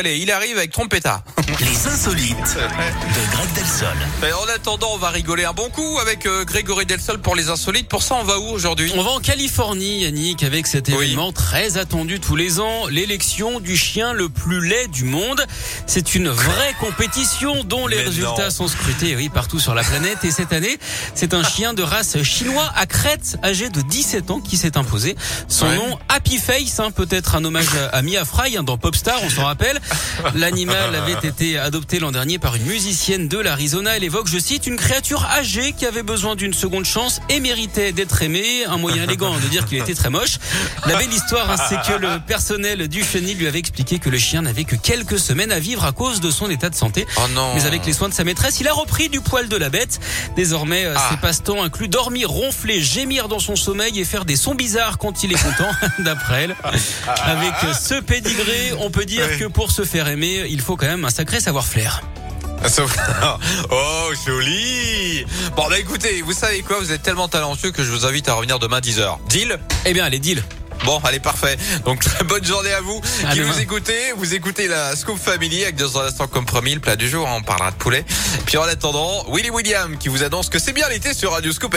Allez, il arrive avec trompetta. Les insolites de Greg Delsol. Et en attendant, on va rigoler un bon coup avec euh, Grégory Delsol pour les insolites. Pour ça, on va où aujourd'hui? On va en Californie, Yannick, avec cet Oui. événement très attendu tous les ans, l'élection du chien le plus laid du monde. C'est une vraie compétition dont les Mais résultats non. sont scrutés, oui, partout sur la planète. Et cette année, c'est un chien de race chinois à crête, âgé de 17 ans, qui s'est imposé. Son Ouais. nom, Happy Face, hein, peut-être un hommage à- à Mia Fry hein, dans Popstar, on s'en rappelle. L'animal avait été adopté l'an dernier par une musicienne de l'Arizona. Elle évoque, je cite, une créature âgée qui avait besoin d'une seconde chance et méritait d'être aimée. Un moyen élégant de dire qu'il était très moche. La belle histoire, hein, c'est que le personnel du chenil lui avait expliqué que le chien n'avait que quelques semaines à vivre à cause de son état de santé. Oh non. Mais avec les soins de sa maîtresse, il a repris du poil de la bête. Désormais, euh, Ah. ses passe-temps incluent dormir, ronfler, gémir dans son sommeil et faire des sons bizarres quand il est content, d'après elle. Avec ce pédigré, on peut dire que pour se faire aimer, il faut quand même un sacré savoir-faire. Oh, joli Bon, bah écoutez, vous savez quoi Vous êtes tellement talentueux que je vous invite à revenir demain 10h. Deal? Eh bien, allez, deal. Bon, allez, parfait. Donc, très bonne journée à vous À qui demain. nous écoutez. Vous écoutez la Scoop Family avec dans un instant comme promis le plat du jour. hein, On parlera de poulet. Puis en attendant, Willy William qui vous annonce que c'est bien l'été sur Radio Scoop.